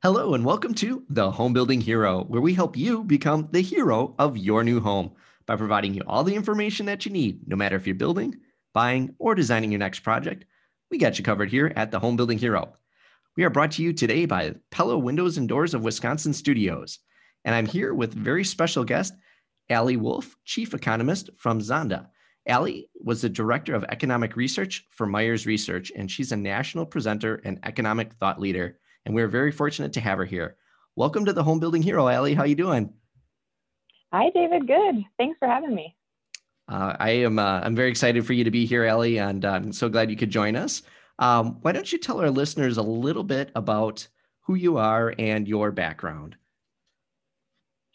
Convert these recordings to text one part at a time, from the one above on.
Hello, and welcome to The Home Building Hero, where we help you become the hero of your new home by providing you all the information that you need, no matter if you're building, buying, or designing your next project. We got you covered here at The Home Building Hero. We are brought to you today by Pella Windows and Doors of Wisconsin Studios. And I'm here with very special guest, Ali Wolf, Chief Economist from Zonda. Ali was the Director of Economic Research for Meyers Research, and she's a national presenter and economic thought leader and we're very fortunate to have her here. Welcome to the Home Building Hero, Ali. How you doing? Hi, David. Good. Thanks for having me. Uh, I am. Uh, I'm very excited for you to be here, Ali, and uh, I'm so glad you could join us. Um, why don't you tell our listeners a little bit about who you are and your background?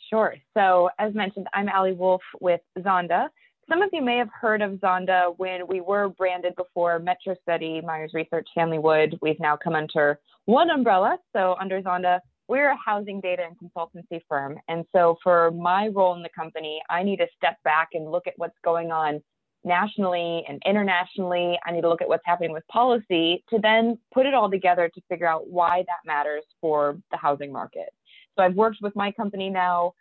Sure. So, as mentioned, I'm Ali Wolf with Zonda. Some of you may have heard of Zonda when we were branded before Metro Study, Meyers Research, Hanley Wood. We've now come under one umbrella. So under Zonda, we're a housing data and consultancy firm. And so for my role in the company, I need to step back and look at what's going on nationally and internationally. I need to look at what's happening with policy to then put it all together to figure out why that matters for the housing market. So I've worked with my company now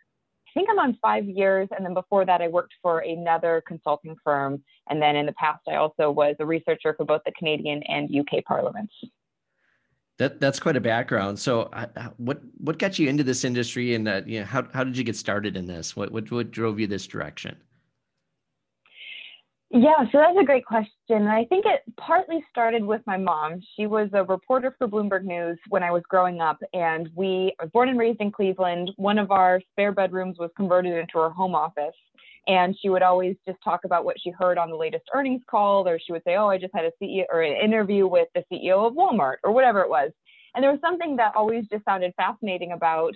think I'm on five years. And then before that, I worked for another consulting firm. And then in the past, I also was a researcher for both the Canadian and UK parliaments. That that's quite a background. So, uh, uh, what what got you into this industry, and uh, you know, how how did you get started in this? What what what drove you this direction? Yeah, so that's a great question. And I think it partly started with my mom. She was a reporter for Bloomberg News when I was growing up, and we was born and raised in Cleveland. One of our spare bedrooms was converted into her home office, and she would always just talk about what she heard on the latest earnings call, or she would say, "Oh, I just had a CEO or an interview with the CEO of Walmart, or whatever it was." And there was something that always just sounded fascinating about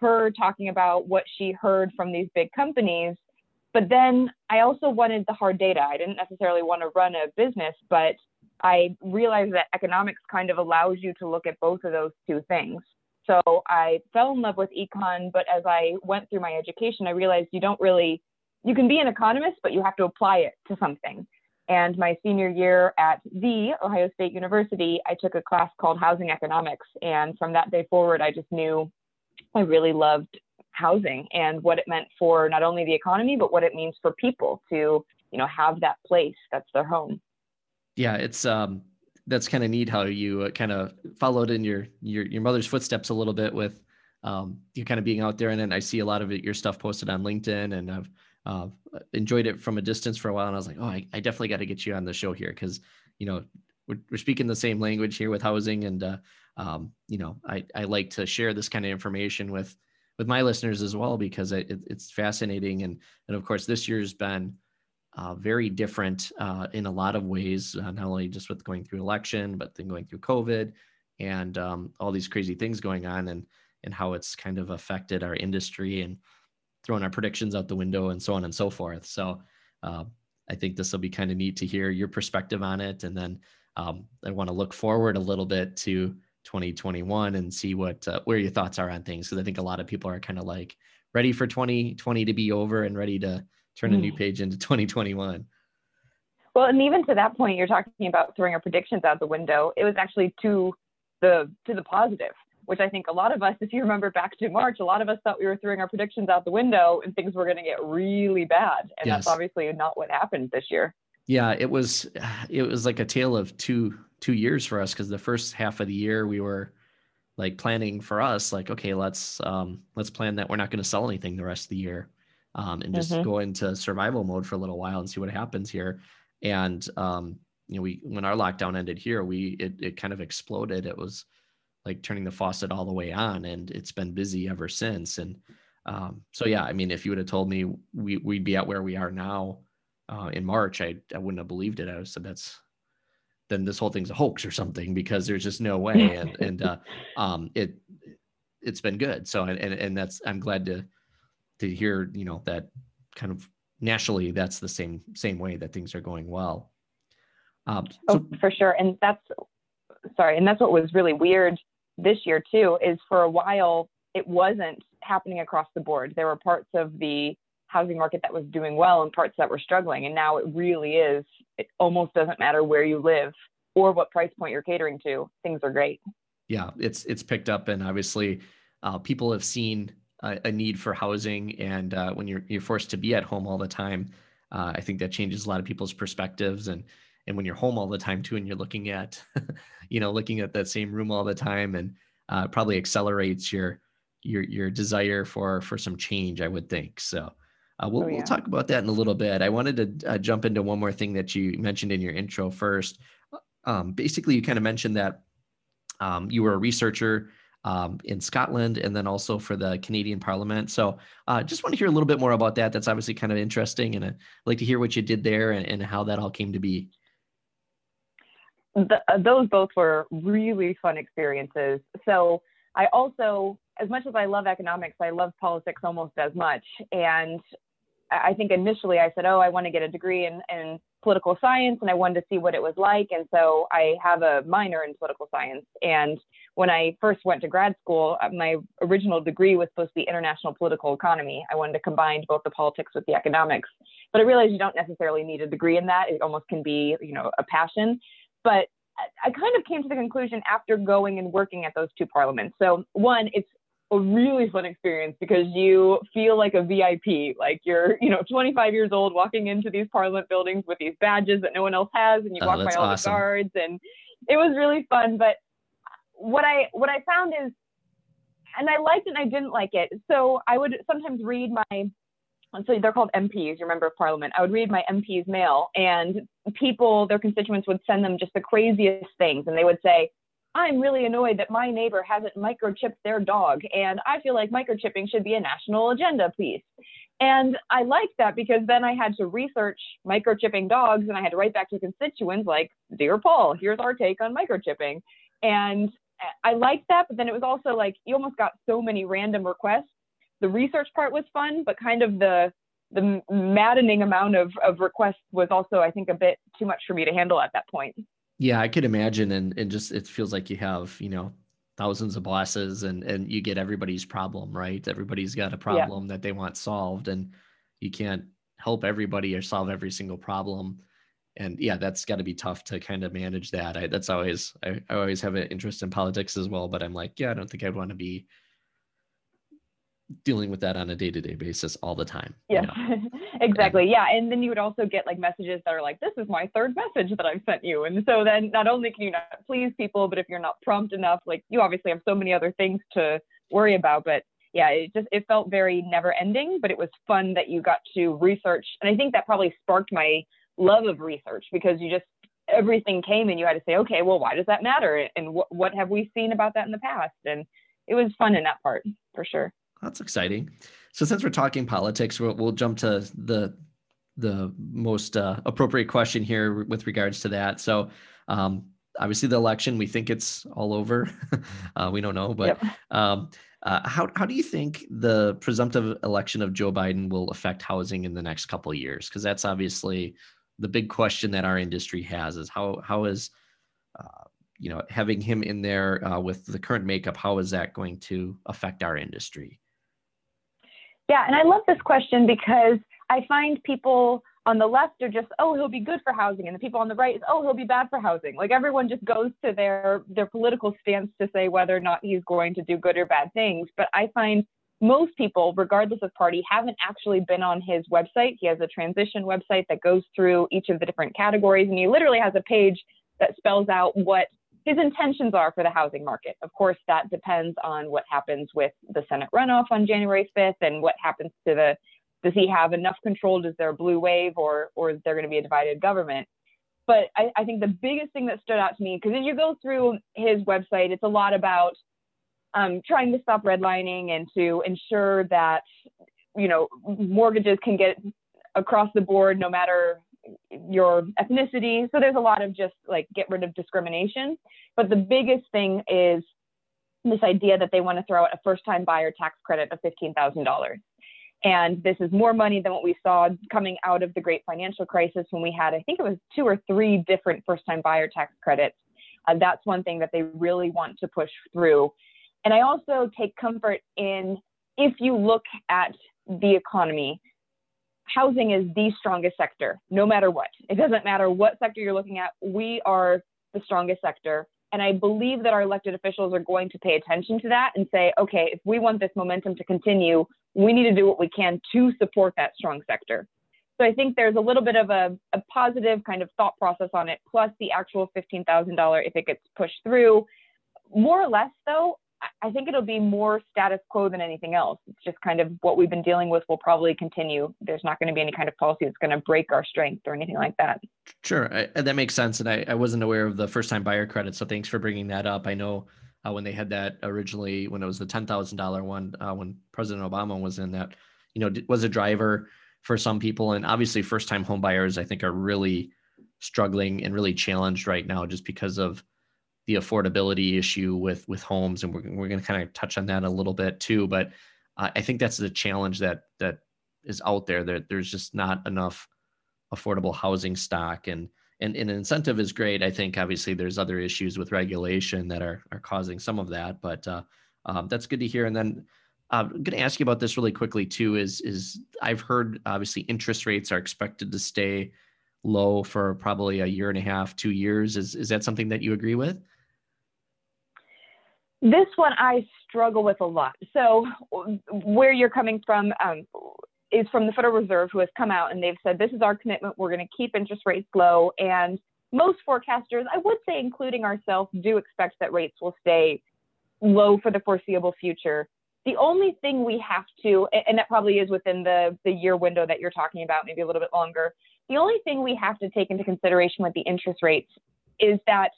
her talking about what she heard from these big companies but then I also wanted the hard data. I didn't necessarily want to run a business, but I realized that economics kind of allows you to look at both of those two things. So I fell in love with econ, but as I went through my education, I realized you don't really, you can be an economist, but you have to apply it to something. And my senior year at the Ohio State University, I took a class called Housing Economics. And from that day forward, I just knew I really loved housing and what it meant for not only the economy but what it means for people to you know have that place that's their home. Yeah it's um that's kind of neat how you uh, kind of followed in your your your mother's footsteps a little bit with um you kind of being out there and then I see a lot of it your stuff posted on LinkedIn and I've uh, enjoyed it from a distance for a while and I was like oh I, I definitely got to get you on the show here because you know we're, we're speaking the same language here with housing and uh, um, you know I, I like to share this kind of information with with my listeners as well because it, it's fascinating. And and of course this year's been uh, very different uh, in a lot of ways uh, not only just with going through election but then going through covid and um, all these crazy things going on and and how it's kind of affected our industry and throwing our predictions out the window and so on and so forth. So uh, i think this will be kind of neat to hear your perspective on it. And then um, i want to look forward a little bit to 2021 and see what uh, where your thoughts are on things because I think a lot of people are kind of like ready for 2020 to be over and ready to turn a new mm. page into 2021. Well, and even to that point, you're talking about throwing our predictions out the window. It was actually to the to the positive, which I think a lot of us, if you remember back to March, a lot of us thought we were throwing our predictions out the window and things were going to get really bad, and yes. that's obviously not what happened this year. Yeah, it was it was like a tale of two two years for us because the first half of the year we were like planning for us like okay let's um let's plan that we're not going to sell anything the rest of the year um and just mm-hmm. go into survival mode for a little while and see what happens here. And um you know we when our lockdown ended here we it, it kind of exploded. It was like turning the faucet all the way on and it's been busy ever since. And um so yeah i mean if you would have told me we, we'd be at where we are now uh, in march I, I wouldn't have believed it i said that's then this whole thing's a hoax or something because there's just no way. And and uh, um, it it's been good. So and and that's I'm glad to to hear you know that kind of nationally that's the same same way that things are going well. Um, so, oh, for sure, and that's sorry, and that's what was really weird this year too. Is for a while it wasn't happening across the board. There were parts of the housing market that was doing well and parts that were struggling. And now it really is, it almost doesn't matter where you live or what price point you're catering to, things are great. Yeah, it's it's picked up, and obviously, uh, people have seen a, a, need for housing, and uh, when you're you're forced to be at home all the time, uh, I think that changes a lot of people's perspectives, and and when you're home all the time too, and you're looking at, you know, looking at that same room all the time, and uh, probably accelerates your your your desire for for some change. I would think so. Uh, we'll, oh, yeah. we'll talk about that in a little bit. I wanted to uh, jump into one more thing that you mentioned in your intro first. Um, basically, you kind of mentioned that um, you were a researcher um, in Scotland and then also for the Canadian Parliament. So, uh, just want to hear a little bit more about that. That's obviously kind of interesting, and I'd like to hear what you did there and, and how that all came to be. The, uh, those both were really fun experiences. So, I also, as much as I love economics, I love politics almost as much. And I think initially I said, oh, I want to get a degree in, in political science and I wanted to see what it was like. And so I have a minor in political science. And when I first went to grad school, uh, my original degree was supposed to be international political economy. I wanted to combine both the politics with the economics. But I realized you don't necessarily need a degree in that. It almost can be, you know, a passion. But I kind of came to the conclusion after going and working at those two parliaments. So, one, it's a really fun experience because you feel like a VIP, like you're, you know, 25 years old walking into these parliament buildings with these badges that no one else has, and you oh, walk by all awesome. the guards, and it was really fun. But what I what I found is, and I liked it and I didn't like it. So I would sometimes read my so they're called MPs, your member of parliament. I would read my MP's mail, and people, their constituents would send them just the craziest things, and they would say, I'm really annoyed that my neighbor hasn't microchipped their dog, and I feel like microchipping should be a national agenda piece. And I liked that because then I had to research microchipping dogs and I had to write back to constituents like, Dear Paul, here's our take on microchipping. And I liked that, but then it was also like you almost got so many random requests. The research part was fun, but kind of the the maddening amount of, of requests was also, I think, a bit too much for me to handle at that point. Yeah, I could imagine, and and just it feels like you have you know thousands of bosses, and and you get everybody's problem right. Everybody's got a problem yeah. that they want solved, and you can't help everybody or solve every single problem. And yeah, that's got to be tough to kind of manage that. I, that's always I, I always have an interest in politics as well, but I'm like, yeah, I don't think I'd want to be dealing with that on a day-to-day basis all the time yeah you know? exactly yeah and then you would also get like messages that are like this is my third message that i've sent you and so then not only can you not please people but if you're not prompt enough like you obviously have so many other things to worry about but yeah it just it felt very never ending but it was fun that you got to research and i think that probably sparked my love of research because you just everything came and you had to say okay well why does that matter? And what, what have we seen about that in the past? And it was fun in that part for sure that's exciting. So since we're talking politics, we'll, we'll jump to the the most uh, appropriate question here with regards to that. So um, obviously the election, we think it's all over. uh, we don't know, but yep. um, uh, how how do you think the presumptive election of Joe Biden will affect housing in the next couple of years? Because that's obviously the big question that our industry has: is how how is uh, you know having him in there uh, with the current makeup? How is that going to affect our industry? Yeah, and I love this question because I find people on the left are just, oh, he'll be good for housing, and the people on the right is, oh, he'll be bad for housing. Like everyone just goes to their their political stance to say whether or not he's going to do good or bad things. But I find most people, regardless of party, haven't actually been on his website. He has a transition website that goes through each of the different categories, and he literally has a page that spells out what his intentions are for the housing market. Of course, that depends on what happens with the Senate runoff on January 5th and what happens to the does he have enough control? Is there a blue wave or or is there going to be a divided government? But I, I think the biggest thing that stood out to me, because as you go through his website, it's a lot about um, trying to stop redlining and to ensure that you know mortgages can get across the board no matter your ethnicity. So there's a lot of just like get rid of discrimination. But the biggest thing is this idea that they want to throw out a first time buyer tax credit of $15,000. And this is more money than what we saw coming out of the great financial crisis when we had, I think it was two or three different first time buyer tax credits. Uh, that's one thing that they really want to push through. And I also take comfort in if you look at the economy, housing is the strongest sector, no matter what. It doesn't matter what sector you're looking at. We are the strongest sector. And I believe that our elected officials are going to pay attention to that and say, okay, if we want this momentum to continue, we need to do what we can to support that strong sector. So I think there's a little bit of a, a positive kind of thought process on it, plus the actual $15,000 if it gets pushed through. More or less, though, I think it'll be more status quo than anything else. It's just kind of what we've been dealing with will probably continue. There's not going to be any kind of policy that's going to break our strength or anything like that. Sure. I, that makes sense. And I, I wasn't aware of the first time buyer credit. So thanks for bringing that up. I know uh, when they had that originally, when it was the $10,000 one, uh, when President Obama was in that, you know, was a driver for some people. And obviously, first time home buyers, I think, are really struggling and really challenged right now just because of the affordability issue with with homes. And we're, we're going to kind of touch on that a little bit too. But uh, I think that's the challenge that that is out there. That there's just not enough affordable housing stock and and an incentive is great. I think obviously there's other issues with regulation that are are causing some of that, but uh, um, that's good to hear. And then I'm going to ask you about this really quickly too. Is is I've heard obviously interest rates are expected to stay low for probably a year and a half, two years. Is is that something that you agree with? This one I struggle with a lot. So where you're coming from um, is from the Federal Reserve, who has come out and they've said this is our commitment. We're going to keep interest rates low, and most forecasters, I would say, including ourselves, do expect that rates will stay low for the foreseeable future. The only thing we have to, and that probably is within the, the year window that you're talking about, maybe a little bit longer, the only thing we have to take into consideration with the interest rates is that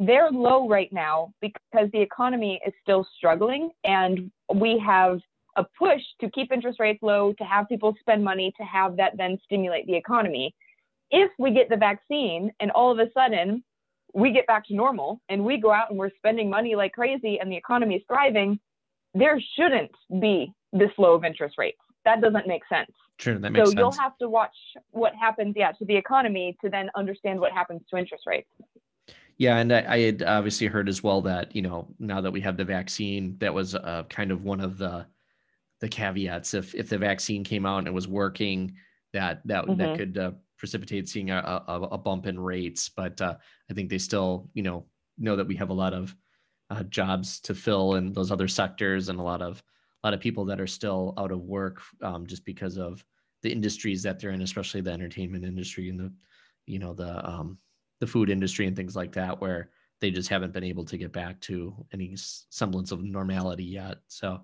they're low right now because the economy is still struggling and we have a push to keep interest rates low, to have people spend money, to have that then stimulate the economy. If we get the vaccine and all of a sudden we get back to normal and we go out and we're spending money like crazy and the economy is thriving, there shouldn't be this low of interest rates. That doesn't make sense. Sure, that makes so sense. you'll have to watch what happens, yeah, to the economy to then understand what happens to interest rates. Yeah, and I, I had obviously heard as well that you know now that we have the vaccine, that was uh, kind of one of the the caveats. If if the vaccine came out and it was working, that that mm-hmm. that could uh, precipitate seeing a, a, a, bump in rates. But uh, I think they still you know know that we have a lot of uh, jobs to fill in those other sectors and a lot of a lot of people that are still out of work um, just because of the industries that they're in, especially the entertainment industry and the you know the um, the food industry and things like that, where they just haven't been able to get back to any semblance of normality yet. So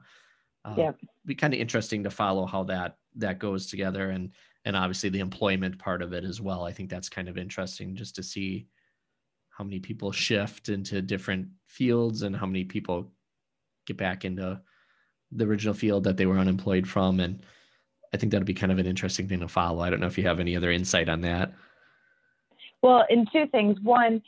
uh, yeah, be kind of interesting to follow how that that goes together and and obviously the employment part of it as well. I think that's kind of interesting just to see how many people shift into different fields and how many people get back into the original field that they were unemployed from and i think that'll be kind of an interesting thing to follow i don't know if you have any other insight on that well in two things. One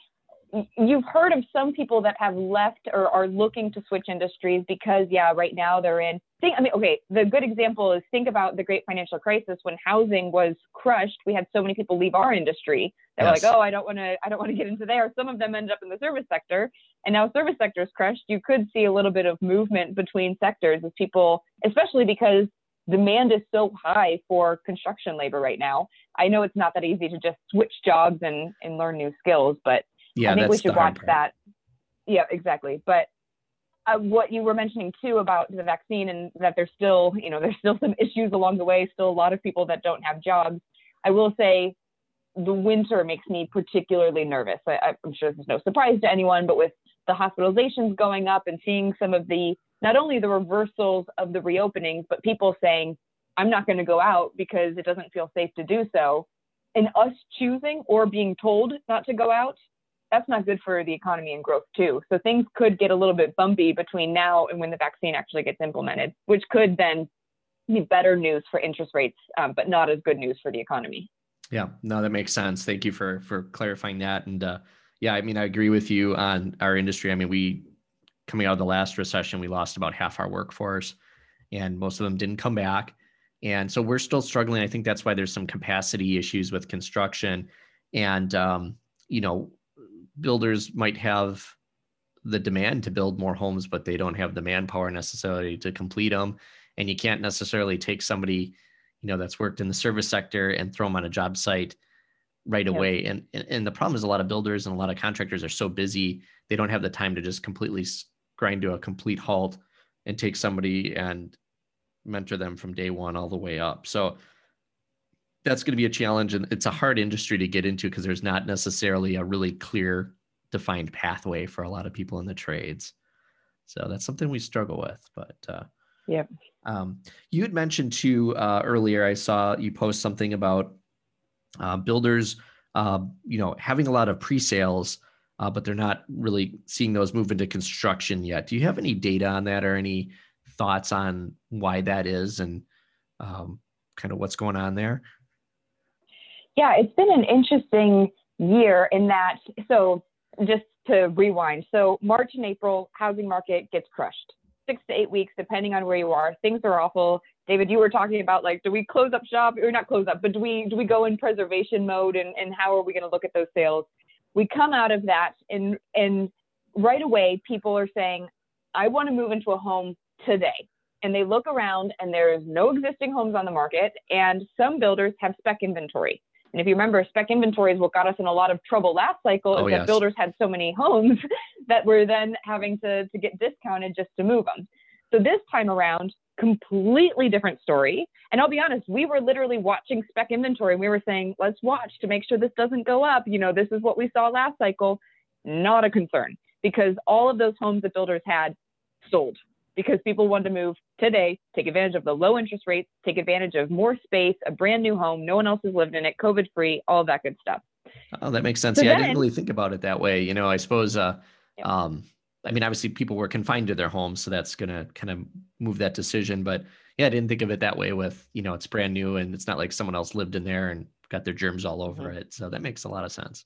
you've heard of some people that have left or are looking to switch industries because yeah right now they're in think i mean okay the good example is think about the great financial crisis when housing was crushed. We had so many people leave our industry they yes. were like oh i don't want to i don't want to get into there. Some of them ended up in the service sector and now service sector is crushed. You could see a little bit of movement between sectors as people especially because demand is so high for construction labor right now i know it's not that easy to just switch jobs and and learn new skills but yeah, I think we should watch that. Yeah, exactly. But uh, what you were mentioning too about the vaccine and that there's still, you know, there's still some issues along the way, still a lot of people that don't have jobs. I will say the winter makes me particularly nervous. I, I'm sure this is no surprise to anyone, but with the hospitalizations going up and seeing some of the, not only the reversals of the reopenings, but people saying, I'm not going to go out because it doesn't feel safe to do so. And us choosing or being told not to go out that's not good for the economy and growth too. So things could get a little bit bumpy between now and when the vaccine actually gets implemented, which could then be better news for interest rates, um, but not as good news for the economy. Yeah, no, that makes sense. Thank you for for clarifying that. And uh, yeah, I mean, I agree with you on our industry. I mean, we coming out of the last recession, we lost about half our workforce, and most of them didn't come back. And so we're still struggling. I think that's why there's some capacity issues with construction. And um, you know, builders might have the demand to build more homes, but they don't have the manpower necessarily to complete them. And you can't necessarily take somebody, you know, that's worked in the service sector and throw them on a job site right away. And, and the problem is a lot of builders and a lot of contractors are so busy they don't have the time to just completely grind to a complete halt and take somebody and mentor them from day one all the way up. So that's going to be a challenge and it's a hard industry to get into because there's not necessarily a really clear defined pathway for a lot of people in the trades. So that's something we struggle with, but uh, yeah. Um, you had mentioned too uh, earlier. I saw you post something about uh, builders, uh, you know, having a lot of pre-sales, uh, but they're not really seeing those move into construction yet. Do you have any data on that, or any thoughts on why that is, and um, kind of what's going on there? Yeah, it's been an interesting year in that. So just to rewind, so March and April housing market gets crushed six to eight weeks, depending on where you are. Things are awful. David, you were talking about like, do we close up shop or not close up, but do we do we go in preservation mode and, and how are we going to look at those sales? We come out of that and and right away people are saying, I want to move into a home today. And they look around and there's no existing homes on the market and some builders have spec inventory. And if you remember, spec inventory is what got us in a lot of trouble last cycle. Oh, is yes. that builders had so many homes that were then having to, to get discounted just to move them. So this time around, completely different story. And I'll be honest, we were literally watching spec inventory we were saying, let's watch to make sure this doesn't go up. You know, this is what we saw last cycle. Not a concern because all of those homes that builders had sold because people wanted to move today, take advantage of the low interest rates, take advantage of more space, a brand new home, no one else has lived in it, COVID free, all that good stuff. Oh, that makes sense. So yeah, then, I didn't really think about it that way. You know, I suppose, uh, yeah. um, I mean, obviously people were confined to their homes, so that's going to kind of move that decision. But yeah, I didn't think of it that way with, you know, it's brand new and it's not like someone else lived in there and got their germs all over mm-hmm. it. So that makes a lot of sense.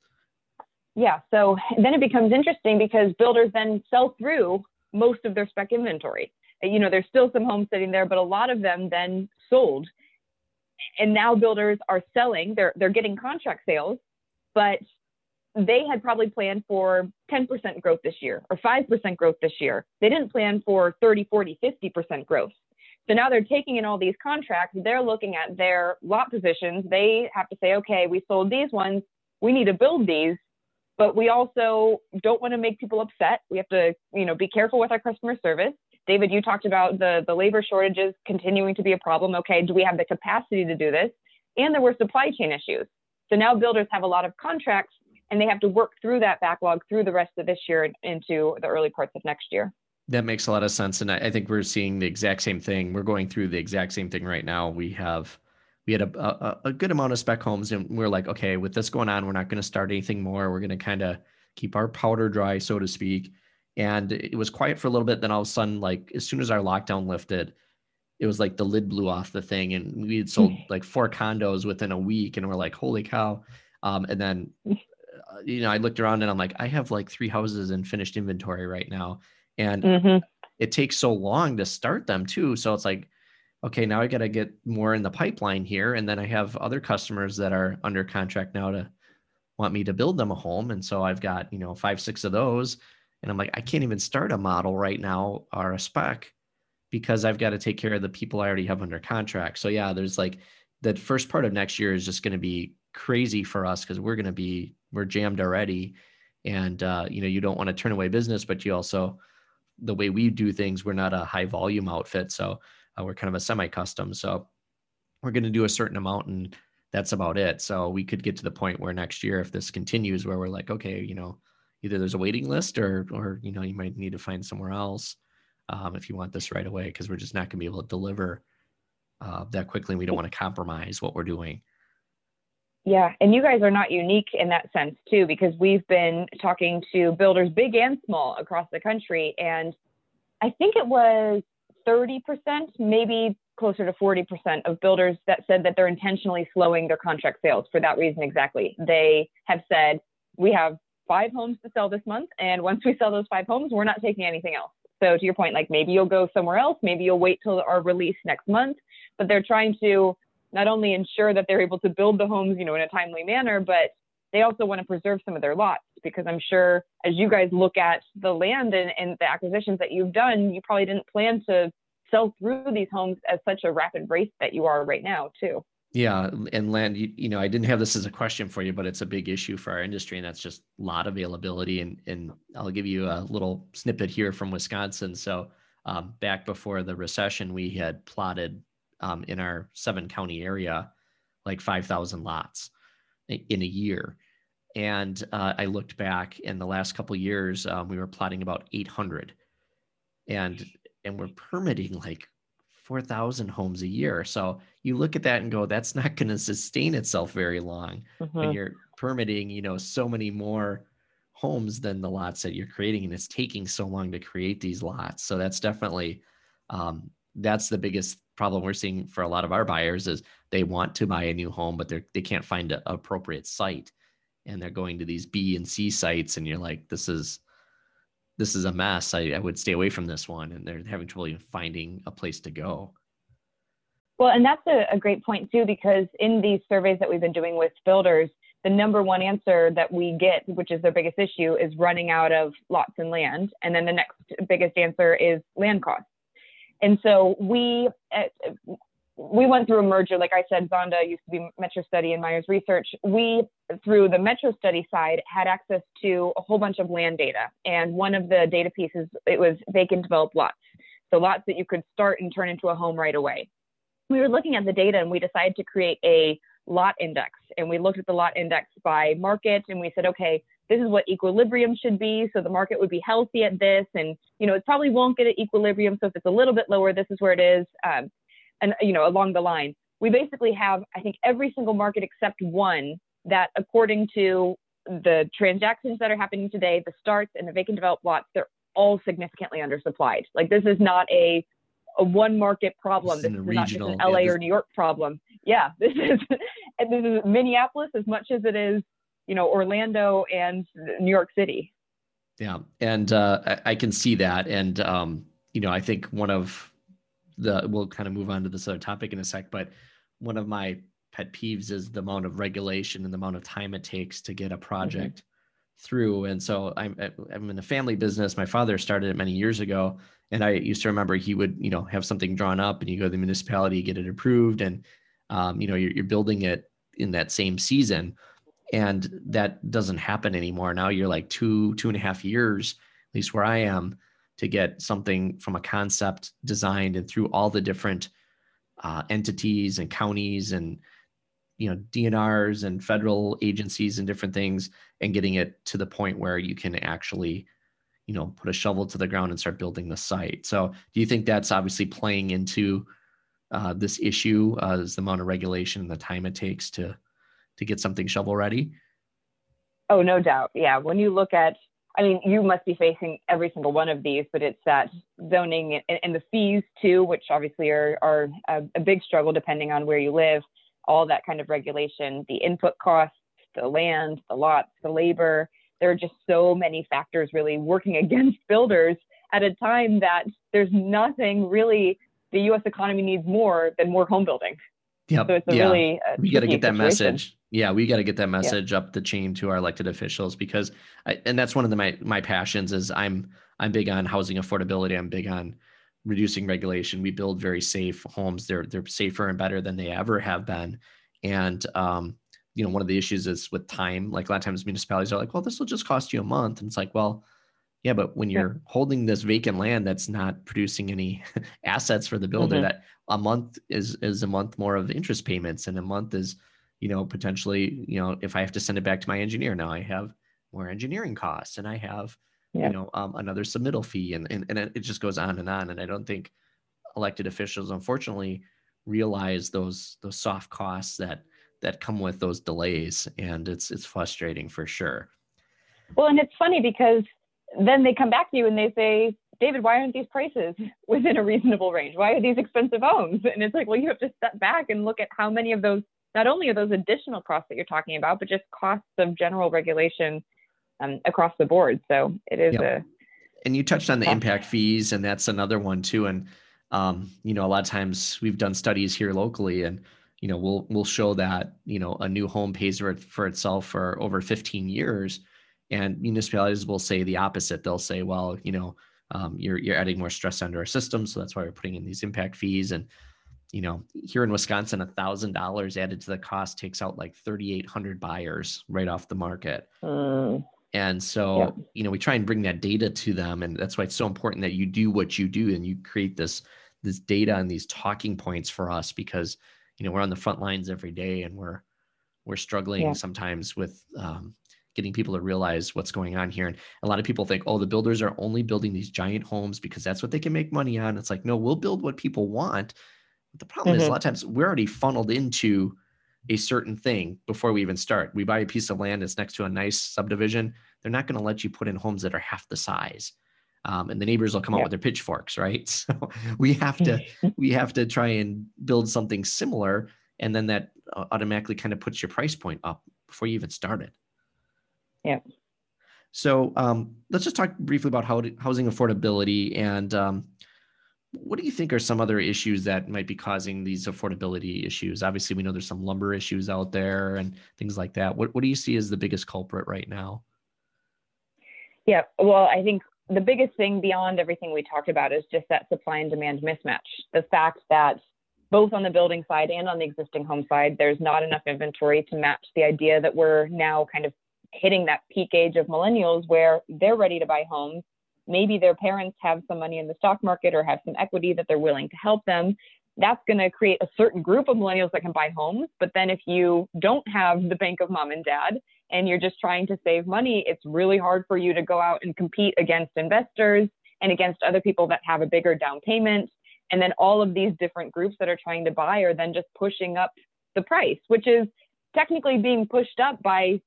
Yeah. So then it becomes interesting because builders then sell through most of their spec inventory. You know, there's still some homes sitting there, but a lot of them then sold. And now builders are selling, they're they're getting contract sales, but they had probably planned for 10% growth this year or 5% growth this year. They didn't plan for 30, 40, 50% growth. So now they're taking in all these contracts, they're looking at their lot positions. They have to say, okay, we sold these ones, we need to build these but we also don't want to make people upset. We have to, you know, be careful with our customer service. David, you talked about the, the labor shortages continuing to be a problem. Okay, do we have the capacity to do this? And there were supply chain issues. So now builders have a lot of contracts and they have to work through that backlog through the rest of this year into the early parts of next year. That makes a lot of sense. And I think we're seeing the exact same thing. We're going through the exact same thing right now. We have we had a, a, a good amount of spec homes and we are like okay with this going on we're not going to start anything more we're going to kind of keep our powder dry so to speak and it was quiet for a little bit then all of a sudden like as soon as our lockdown lifted it was like the lid blew off the thing and we had sold like four condos within a week and we're like holy cow um, and then you know i looked around and i'm like i have like three houses in finished inventory right now and mm-hmm. it takes so long to start them too so it's like okay, now I got to get more in the pipeline here. And then I have other customers that are under contract now to want me to build them a home. And so I've got, you know, five, six of those. And I'm like, I can't even start a model right now or a spec because I've got to take care of the people I already have under contract. So yeah, there's like the first part of next year is just going to be crazy for us because we're going to be, we're jammed already. And, uh, you know, you don't want to turn away business, but you also, the way we do things, we're not a high volume outfit. So uh, we're kind of a semi-custom, so we're going to do a certain amount, and that's about it. So we could get to the point where next year, if this continues, where we're like, okay, you know, either there's a waiting list, or or you know, you might need to find somewhere else um, if you want this right away, because we're just not going to be able to deliver uh, that quickly. And we don't want to compromise what we're doing. Yeah, and you guys are not unique in that sense too, because we've been talking to builders, big and small, across the country, and I think it was 30%, maybe closer to 40% of builders that said that they're intentionally slowing their contract sales for that reason exactly. They have said, we have five homes to sell this month, and once we sell those five homes, we're not taking anything else. So to your point, like maybe you'll go somewhere else, maybe you'll wait till our release next month, but they're trying to not only ensure that they're able to build the homes, you know, in a timely manner, but they also want to preserve some of their lots because I'm sure as you guys look at the land and, and the acquisitions that you've done, you probably didn't plan to sell through these homes at such a rapid rate that you are right now, too. Yeah, and land, you, you know, I didn't have this as a question for you, but it's a big issue for our industry, and that's just lot availability. And and I'll give you a little snippet here from Wisconsin. So um, back before the recession, we had plotted um, in our seven county area like five thousand lots in a year, and uh, I looked back in the last couple years, um, we were plotting about eight hundred, and and we're permitting like 4,000 homes a year. So you look at that and go, that's not going to sustain itself very long mm-hmm. when you're permitting, you know, so many more homes than the lots that you're creating. And it's taking so long to create these lots. So that's definitely, um, that's the biggest problem we're seeing for a lot of our buyers is they want to buy a new home, but they're, they can't find an appropriate site. And they're going to these B and C sites and you're like, this is, this is a mess. I, I would stay away from this one. And they're having trouble even finding a place to go. Well, and that's a, a great point too, because in these surveys that we've been doing with builders, the number one answer that we get, which is their biggest issue, is running out of lots and land. And then the next biggest answer is land costs. And so we, uh, we went through a merger. Like I said, Zonda used to be Metrostudy and Meyers Research. We, through the Metrostudy side, had access to a whole bunch of land data. And one of the data pieces, it was vacant developed lots. So lots that you could start and turn into a home right away. We were looking at the data and we decided to create a lot index. And we looked at the lot index by market and we said, okay, this is what equilibrium should be. So the market would be healthy at this. And, you know, it probably won't get at equilibrium. So if it's a little bit lower, this is where it is. Um, and you know along the line we basically have i think every single market except one that according to the transactions that are happening today the starts and the vacant developed lots they're all significantly undersupplied like this is not a a one market problem this, this is regional, not just an la yeah, this... or new york problem yeah this is and this is minneapolis as much as it is you know orlando and new york city yeah and uh, I, I, can see that and um, you know i think one of the we'll kind of move on to this other topic in a sec, but one of my pet peeves is the amount of regulation and the amount of time it takes to get a project mm-hmm. through. And so I'm I'm in a family business. My father started it many years ago, and I used to remember he would you know have something drawn up, and you go to the municipality, get it approved, and um, you know you're, you're building it in that same season, and that doesn't happen anymore. Now you're like two two and a half years, at least where I am to get something from a concept designed and through all the different uh, entities and counties and you know DNRs and federal agencies and different things and getting it to the point where you can actually you know put a shovel to the ground and start building the site so do you think that's obviously playing into uh, this issue uh, is the amount of regulation and the time it takes to to get something shovel ready oh no doubt yeah when you look at I mean, you must be facing every single one of these, but it's that zoning and, and the fees too, which obviously are, are a, a, big struggle depending on where you live, all that kind of regulation, the input costs, the land, the lots, the labor. There are just so many factors really working against builders at a time that there's nothing really the US economy needs more than more home building. Yep. So it's a yeah. really uh, we got to get that situation. message yeah we got to get that message yeah. up the chain to our elected officials because I, and that's one of the, my my passions is i'm i'm big on housing affordability i'm big on reducing regulation we build very safe homes they're they're safer and better than they ever have been and um you know one of the issues is with time like a lot of times municipalities are like well this will just cost you a month and it's like well yeah but when you're yeah. holding this vacant land that's not producing any assets for the builder mm-hmm. that a month is is a month more of interest payments and a month is you know, potentially, you know, if I have to send it back to my engineer, now I have more engineering costs and I have, yeah. you know, um, another submittal fee and, and, and it just goes on and on. And I don't think elected officials, unfortunately, realize those, those soft costs that, that come with those delays. And it's, it's frustrating for sure. Well, and it's funny because then they come back to you and they say, David, why aren't these prices within a reasonable range? Why are these expensive homes? And it's like, well, you have to step back and look at how many of those not only are those additional costs that you're talking about, but just costs of general regulation um, across the board. So it is yep. a. And you touched on the impact fees, and that's another one too. And um, you know, a lot of times we've done studies here locally, and you know, we'll we'll show that you know a new home pays for, for itself for over 15 years, and municipalities will say the opposite. They'll say, well, you know, um, you're you're adding more stress under our system, so that's why we're putting in these impact fees and you know, here in Wisconsin, a thousand dollars added to the cost takes out like 3,800 buyers right off the market. Mm. And so, yeah. you know, we try and bring that data to them. And that's why it's so important that you do what you do and you create this, this data and these talking points for us because, you know, we're on the front lines every day and we're, we're struggling yeah. sometimes with um, getting people to realize what's going on here. And a lot of people think, oh, the builders are only building these giant homes because that's what they can make money on. It's like, no, we'll build what people want. But the problem mm-hmm. is a lot of times we're already funneled into a certain thing before we even start. We buy a piece of land that's next to a nice subdivision. They're not going to let you put in homes that are half the size. Um, and the neighbors will come yeah. out with their pitchforks, right? So we have to we have to try and build something similar, and then that uh, automatically kind of puts your price point up before you even started. Yeah. So um, let's just talk briefly about how, housing affordability and um, what do you think are some other issues that might be causing these affordability issues? Obviously, we know there's some lumber issues out there and things like that. What, what do you see as the biggest culprit right now? Yeah, well, I think the biggest thing beyond everything we talked about is just that supply and demand mismatch. The fact that both on the building side and on the existing home side, there's not enough inventory to match the idea that we're now kind of hitting that peak age of millennials where they're ready to buy homes. Maybe their parents have some money in the stock market or have some equity that they're willing to help them. That's going to create a certain group of millennials that can buy homes. But then if you don't have the bank of mom and dad and you're just trying to save money, it's really hard for you to go out and compete against investors and against other people that have a bigger down payment. And then all of these different groups that are trying to buy are then just pushing up the price, which is technically being pushed up by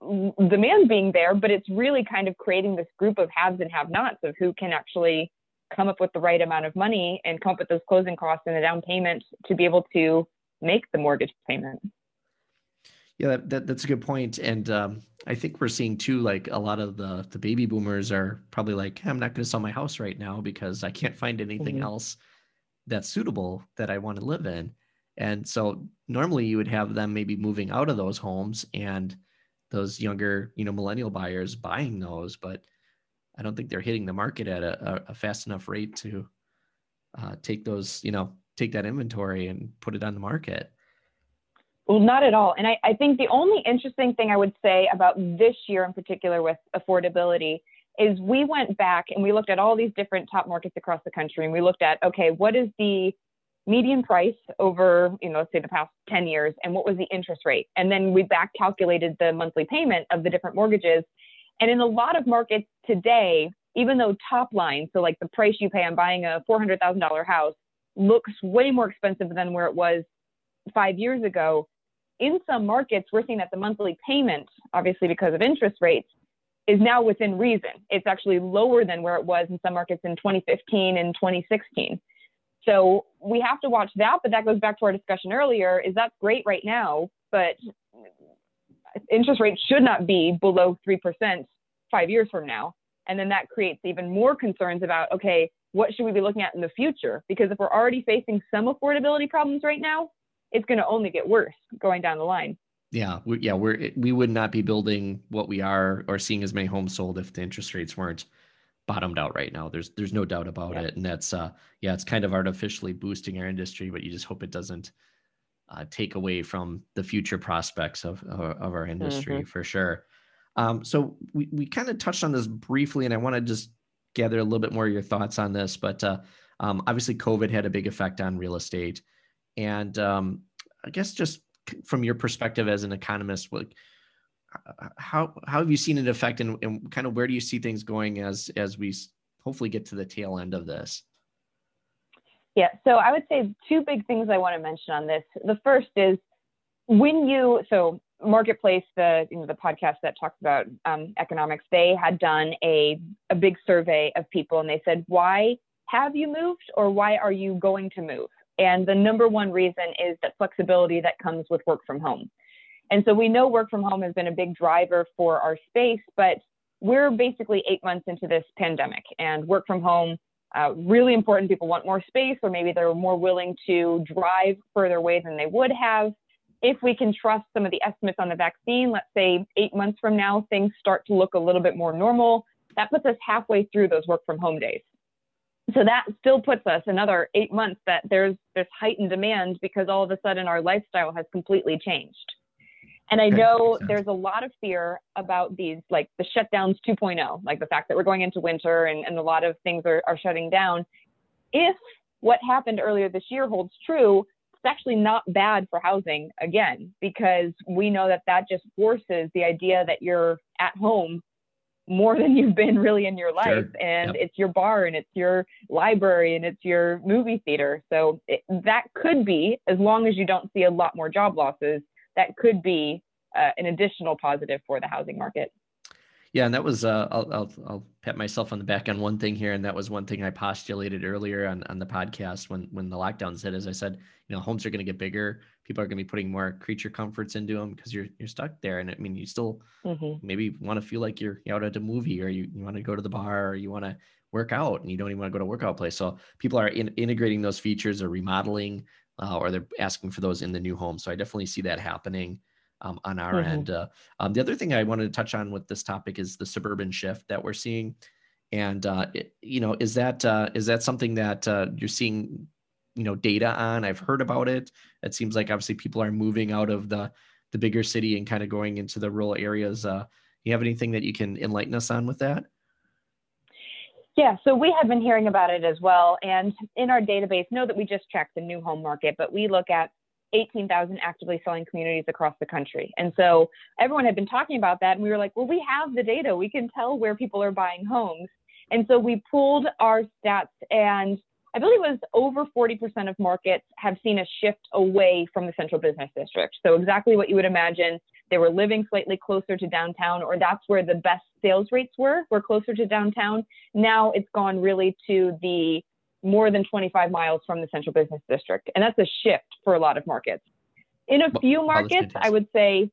demand being there, but it's really kind of creating this group of haves and have nots of who can actually come up with the right amount of money and come up with those closing costs and the down payment to be able to make the mortgage payment. Yeah, that, that, that's a good point. And um, I think we're seeing too, like a lot of the, the baby boomers are probably like, I'm not going to sell my house right now because I can't find anything mm-hmm. else that's suitable that I want to live in. And so normally you would have them maybe moving out of those homes and those younger, you know, millennial buyers buying those, but I don't think they're hitting the market at a, a fast enough rate to uh, take those, you know, take that inventory and put it on the market. Well, not at all. And I, I think the only interesting thing I would say about this year in particular with affordability is we went back and we looked at all these different top markets across the country and we looked at, okay, what is the median price over, you know, say the past 10 years and what was the interest rate. And then we back calculated the monthly payment of the different mortgages. And in a lot of markets today, even though top line, so like the price you pay on buying a $400,000 house looks way more expensive than where it was five years ago, in some markets, we're seeing that the monthly payment, obviously because of interest rates, is now within reason. It's actually lower than where it was in some markets in 2015 and 2016. So we have to watch that, but that goes back to our discussion earlier. Is that's great right now, but interest rates should not be below 3% five years from now. And then that creates even more concerns about, okay, what should we be looking at in the future? Because if we're already facing some affordability problems right now, it's going to only get worse going down the line. Yeah, we, yeah, we're we would not be building what we are or seeing as many homes sold if the interest rates weren't bottomed out right now. There's there's no doubt about yeah. it, and that's uh yeah, it's kind of artificially boosting our industry, but you just hope it doesn't uh, take away from the future prospects of of, our industry mm-hmm. for sure. Um, so we we kind of touched on this briefly, and I want to just gather a little bit more of your thoughts on this. But uh, um, obviously, COVID had a big effect on real estate, and um, I guess just from your perspective as an economist, like how how have you seen it affect and, and kind of where do you see things going as as we hopefully get to the tail end of this? Yeah so i would say two big things i want to mention on this. The first is when you so marketplace the you know the podcast that talks about um, economics they had done a a big survey of people and they said why have you moved or why are you going to move? And the number one reason is that flexibility that comes with work from home and so we know work from home has been a big driver for our space, but we're basically eight months into this pandemic and work from home. Uh, really important. People want more space, or maybe they're more willing to drive further away than they would have. If we can trust some of the estimates on the vaccine, let's say eight months from now, things start to look a little bit more normal. That puts us halfway through those work from home days. so that still puts us another eight months that there's this heightened demand because all of a sudden our lifestyle has completely changed. And I know there's a lot of fear about these, like the shutdowns 2.0, like the fact that we're going into winter and, and a lot of things are, are shutting down. If what happened earlier this year holds true, it's actually not bad for housing again, because we know that that just forces the idea that you're at home more than you've been really in your life. Sure. And yep. it's your bar and it's your library and it's your movie theater. So it, that could be, as long as you don't see a lot more job losses, that could be uh, an additional positive for the housing market. Yeah, and that was uh, I'll, I'll I'll pat myself on the back on one thing here, and that was one thing I postulated earlier on on the podcast when when the lockdowns hit. As I said, you know, homes are going to get bigger. People are going to be putting more creature comforts into them because you're you're stuck there, and I mean, you still mm-hmm. maybe want to feel like you're out at a movie, or you, you want to go to the bar, or you want to work out, and you don't even want to go to a workout place. So people are in, integrating those features or remodeling, uh, or they're asking for those in the new home. So I definitely see that happening um, on our mm-hmm. end. Uh, um, the other thing I wanted to touch on with this topic is the suburban shift that we're seeing, and uh, it, you know, is that uh, is that something that uh, you're seeing, you know, data on? I've heard about it. It seems like obviously people are moving out of the the bigger city and kind of going into the rural areas. Uh, you have anything that you can enlighten us on with that? Yeah, so we have been hearing about it as well. And in our database, know that we just track the new home market, but we look at 18,000 actively selling communities across the country. And so everyone had been talking about that. And we were like, well, we have the data. We can tell where people are buying homes. And so we pulled our stats, and I believe it was over 40% of markets have seen a shift away from the central business district. So, exactly what you would imagine. They were living slightly closer to downtown, or that's where the best sales rates were, were closer to downtown. Now it's gone really to the more than 25 miles from the central business district. And that's a shift for a lot of markets. In a few markets, I would say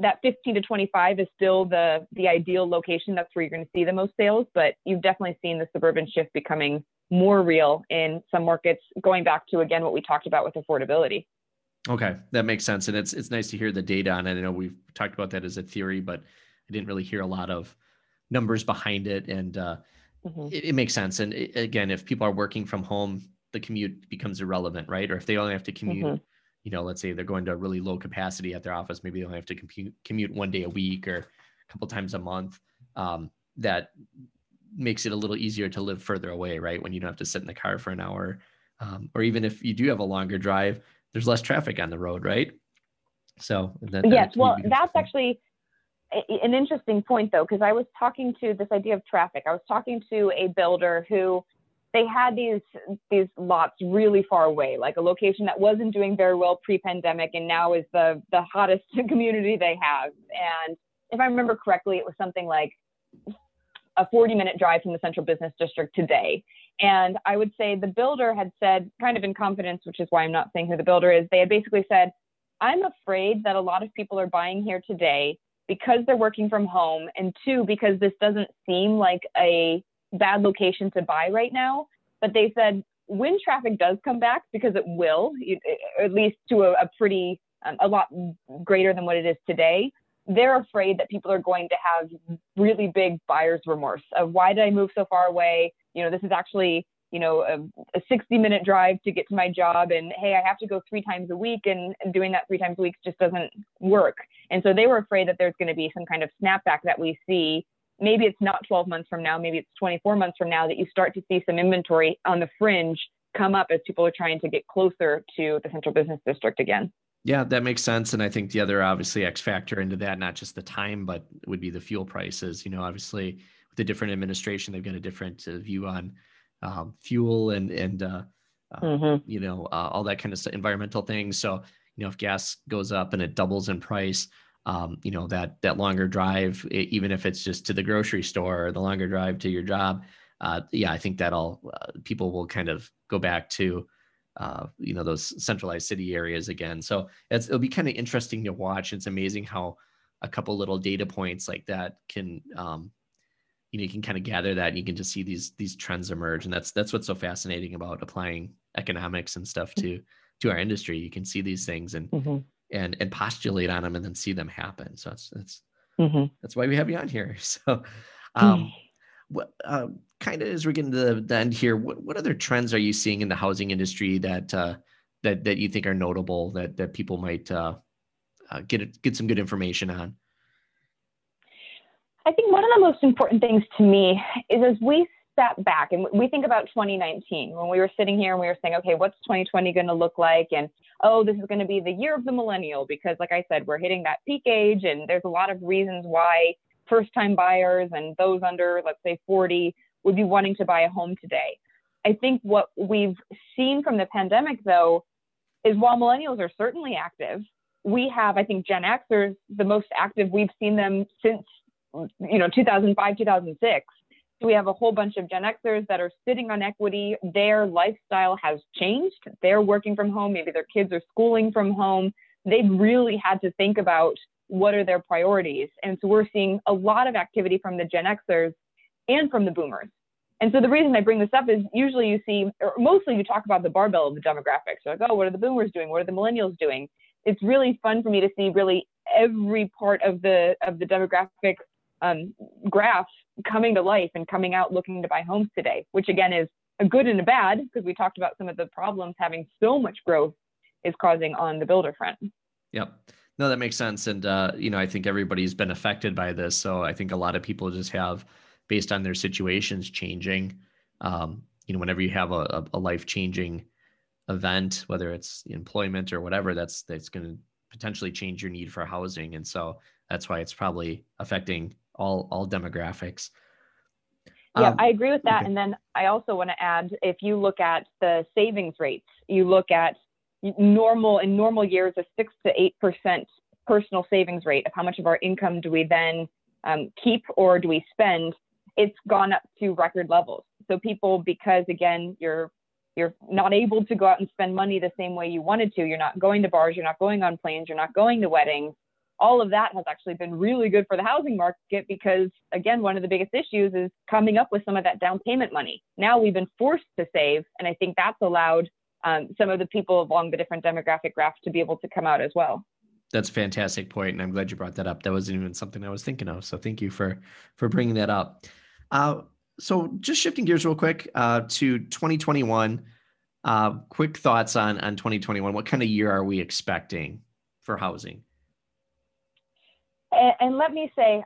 that 15 to 25 is still the the ideal location. That's where you're going to see the most sales, but you've definitely seen the suburban shift becoming more real in some markets, going back to again what we talked about with affordability. Okay, that makes sense, and it's it's nice to hear the data on it. I know we've talked about that as a theory, but I didn't really hear a lot of numbers behind it, and uh, mm-hmm. it, it, makes sense. And it, again, if people are working from home, the commute becomes irrelevant, right? Or if they only have to commute, mm-hmm. you know, let's say they're going to a really low capacity at their office, maybe they only have to commute, commute one day a week or a couple times a month. Um, that makes it a little easier to live further away, right? When you don't have to sit in the car for an hour, um, or even if you do have a longer drive, there's less traffic on the road, right? So that, yes, well, that's actually an interesting point though, because I was talking to this idea of traffic. I was talking to a builder who they had these these lots really far away, like a location that wasn't doing very well pre-pandemic, and now is the the hottest community they have. And if I remember correctly, it was something like a 40 minute drive from the central business district today. And I would say the builder had said, kind of in confidence, which is why I'm not saying who the builder is, they had basically said, I'm afraid that a lot of people are buying here today because they're working from home, and two, because this doesn't seem like a bad location to buy right now. But they said when traffic does come back, because it will, at least to a, a pretty, um, a lot greater than what it is today, they're afraid that people are going to have really big buyer's remorse of why did I move so far away? You know, this is actually you know, a, a 60 minute drive to get to my job and hey, I have to go three times a week and, and doing that three times a week just doesn't work. And so they were afraid that there's going to be some kind of snapback that we see. Maybe it's not 12 months from now, maybe it's 24 months from now that you start to see some inventory on the fringe come up as people are trying to get closer to the central business district again. Yeah, that makes sense. And I think the other obviously X factor into that, not just the time, but would be the fuel prices. You know, obviously with the different administration, they've got a different uh, view on um, fuel and and uh, uh, mm-hmm. you know uh, all that kind of stuff, environmental things. So you know if gas goes up and it doubles in price, um, you know that that longer drive, even if it's just to the grocery store or the longer drive to your job, uh, yeah, I think that all uh, people will kind of go back to. Uh, you know those centralized city areas again. So it'll be kind of interesting to watch. It's amazing how a couple little data points like that can um, you know you can kind of gather that and you can just see these these trends emerge and that's that's what's so fascinating about applying economics and stuff to to our industry you can see these things and mm-hmm. and and postulate on them and then see them happen so that's that's mm-hmm. that's why we have you on here so um what uh, kind of as we're getting to the end here, what, what other trends are you seeing in the housing industry that uh, that that you think are notable that that people might uh, uh, get get some good information on? I think one of the most important things to me is as we step back and we think about 2019 when we were sitting here and we were saying, okay, what's 2020 going to look like? And oh, this is going to be the year of the millennial because, like I said, we're hitting that peak age, and there's a lot of reasons why first time buyers and those under, let's say, 40 would be wanting to buy a home today. I think what we've seen from the pandemic, though, is while millennials are certainly active, we have, I think, Gen Xers the most active we've seen them since, you know, 2005, 2006. So we have a whole bunch of Gen Xers that are sitting on equity. Their lifestyle has changed. They're working from home. Maybe their kids are schooling from home. They've really had to think about what are their priorities. And so we're seeing a lot of activity from the Gen Xers and from the boomers. And so the reason I bring this up is usually you see, or mostly you talk about the barbell of the demographics. You're like, oh, what are the boomers doing? What are the millennials doing? It's really fun for me to see really every part of the of the demographic um, graph coming to life and coming out looking to buy homes today, which again is a good and a bad because we talked about some of the problems having so much growth is causing on the builder front. Yep. No, that makes sense. And, uh, you know, I think everybody's been affected by this. So I think a lot of people just have, based on their situations changing, um, you know, whenever you have a, a life changing event, whether it's employment or whatever, that's, that's going to potentially change your need for housing. And so that's why it's probably affecting all, all demographics. Yeah, um, I agree with that. Okay. And then I also want to add if you look at the savings rates, you look at normal in normal years a six to eight percent personal savings rate of how much of our income do we then um, keep or do we spend it's gone up to record levels so people because again you're you're not able to go out and spend money the same way you wanted to you're not going to bars you're not going on planes you're not going to weddings all of that has actually been really good for the housing market because again one of the biggest issues is coming up with some of that down payment money now we've been forced to save and i think that's allowed um, some of the people along the different demographic graphs to be able to come out as well. That's a fantastic point, and I'm glad you brought that up. That wasn't even something I was thinking of. So thank you for for bringing that up. Uh, so just shifting gears real quick uh, to 2021. Uh, quick thoughts on on 2021. What kind of year are we expecting for housing? And, and let me say,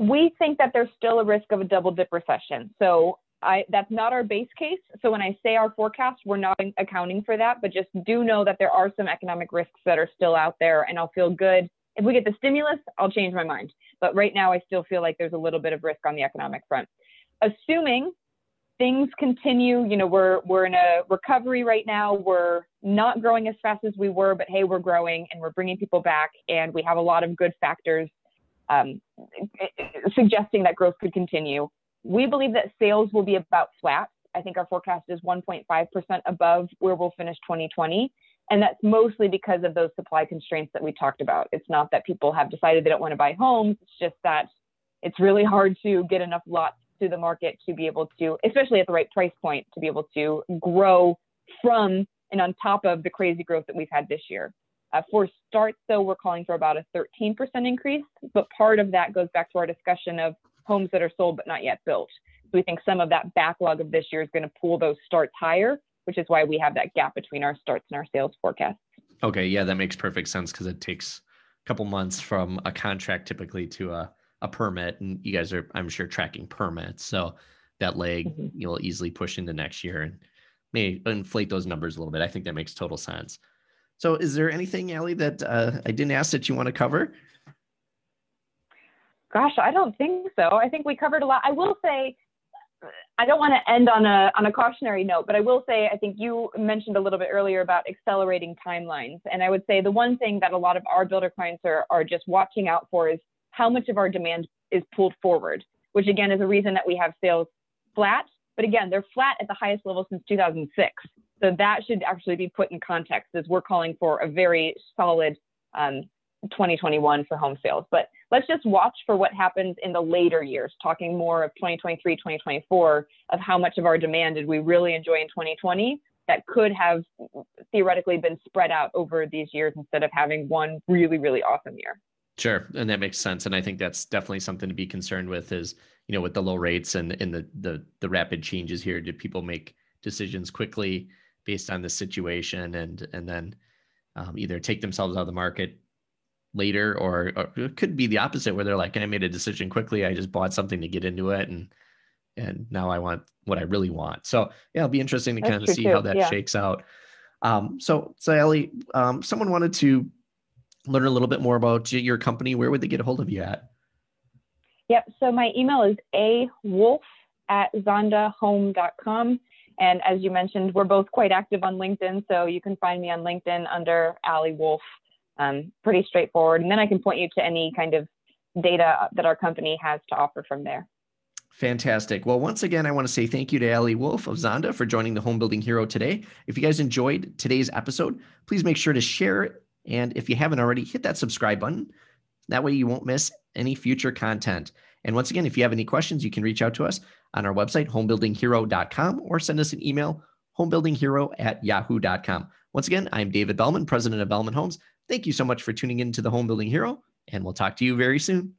we think that there's still a risk of a double dip recession. So I, that's not our base case. So when I say our forecast, we're not accounting for that, but just do know that there are some economic risks that are still out there, and I'll feel good if we get the stimulus. I'll change my mind, but right now I still feel like there's a little bit of risk on the economic front. Assuming things continue, you know, we're we're in a recovery right now. We're not growing as fast as we were, but hey, we're growing and we're bringing people back, and we have a lot of good factors um, suggesting that growth could continue we believe that sales will be about flat. I think our forecast is 1.5% above where we'll finish 2020. And that's mostly because of those supply constraints that we talked about. It's not that people have decided they don't want to buy homes, it's just that it's really hard to get enough lots to the market to be able to, especially at the right price point, to be able to grow from and on top of the crazy growth that we've had this year. Uh, for starts, though, we're calling for about a 13% increase, but part of that goes back to our discussion of homes that are sold but not yet built. So we think some of that backlog of this year is going to pull those starts higher, which is why we have that gap between our starts and our sales forecasts. Okay, yeah, that makes perfect sense because it takes a couple months from a contract typically to a, a permit, and you guys are, I'm sure, tracking permits. So that leg mm-hmm. you'll easily push into next year and may inflate those numbers a little bit. I think that makes total sense. So, is there anything, Ali, that uh, I didn't ask that you want to cover? Gosh, I don't think so. I think we covered a lot. I will say, I don't want to end on a on a cautionary note, but I will say I think you mentioned a little bit earlier about accelerating timelines, and I would say the one thing that a lot of our builder clients are are just watching out for is how much of our demand is pulled forward, which again is a reason that we have sales flat. But again, they're flat at the highest level since 2006. So that should actually be put in context as we're calling for a very solid um, 2021 for home sales. But let's just watch for what happens in the later years, talking more of 2023, 2024, of how much of our demand did we really enjoy in 2020 that could have theoretically been spread out over these years instead of having one really, really awesome year. Sure, and that makes sense. And I think that's definitely something to be concerned with. Is you know with the low rates and in the the the rapid changes here, do people make decisions quickly based on the situation and and then um, either take themselves out of the market later or, or, it could be the opposite where they're like i made a decision quickly i just bought something to get into it and and now i want what i really want so yeah it'll be interesting to That's kind of see too. how that yeah. shakes out um, so so Ali um, someone wanted to learn a little bit more about your company where would they get a hold of you at yep so my email is a wolf at zondahome.com and as you mentioned, we're both quite active on LinkedIn, so you can find me on LinkedIn under Ali Wolf. Um, pretty straightforward. And then I can point you to any kind of data that our company has to offer from there. Fantastic. Well, once again, I want to say thank you to Ali Wolf of Zonda for joining the Home Building Hero today. If you guys enjoyed today's episode, please make sure to share it. And if you haven't already, hit that subscribe button. That way you won't miss any future content. And once again, if you have any questions, you can reach out to us on our website, homebuildinghero.com, or send us an email, homebuildinghero at yahoo.com. Once again, I'm David Bellman, president of Bellman Homes. Thank you so much for tuning in to the Home Building Hero, and we'll talk to you very soon.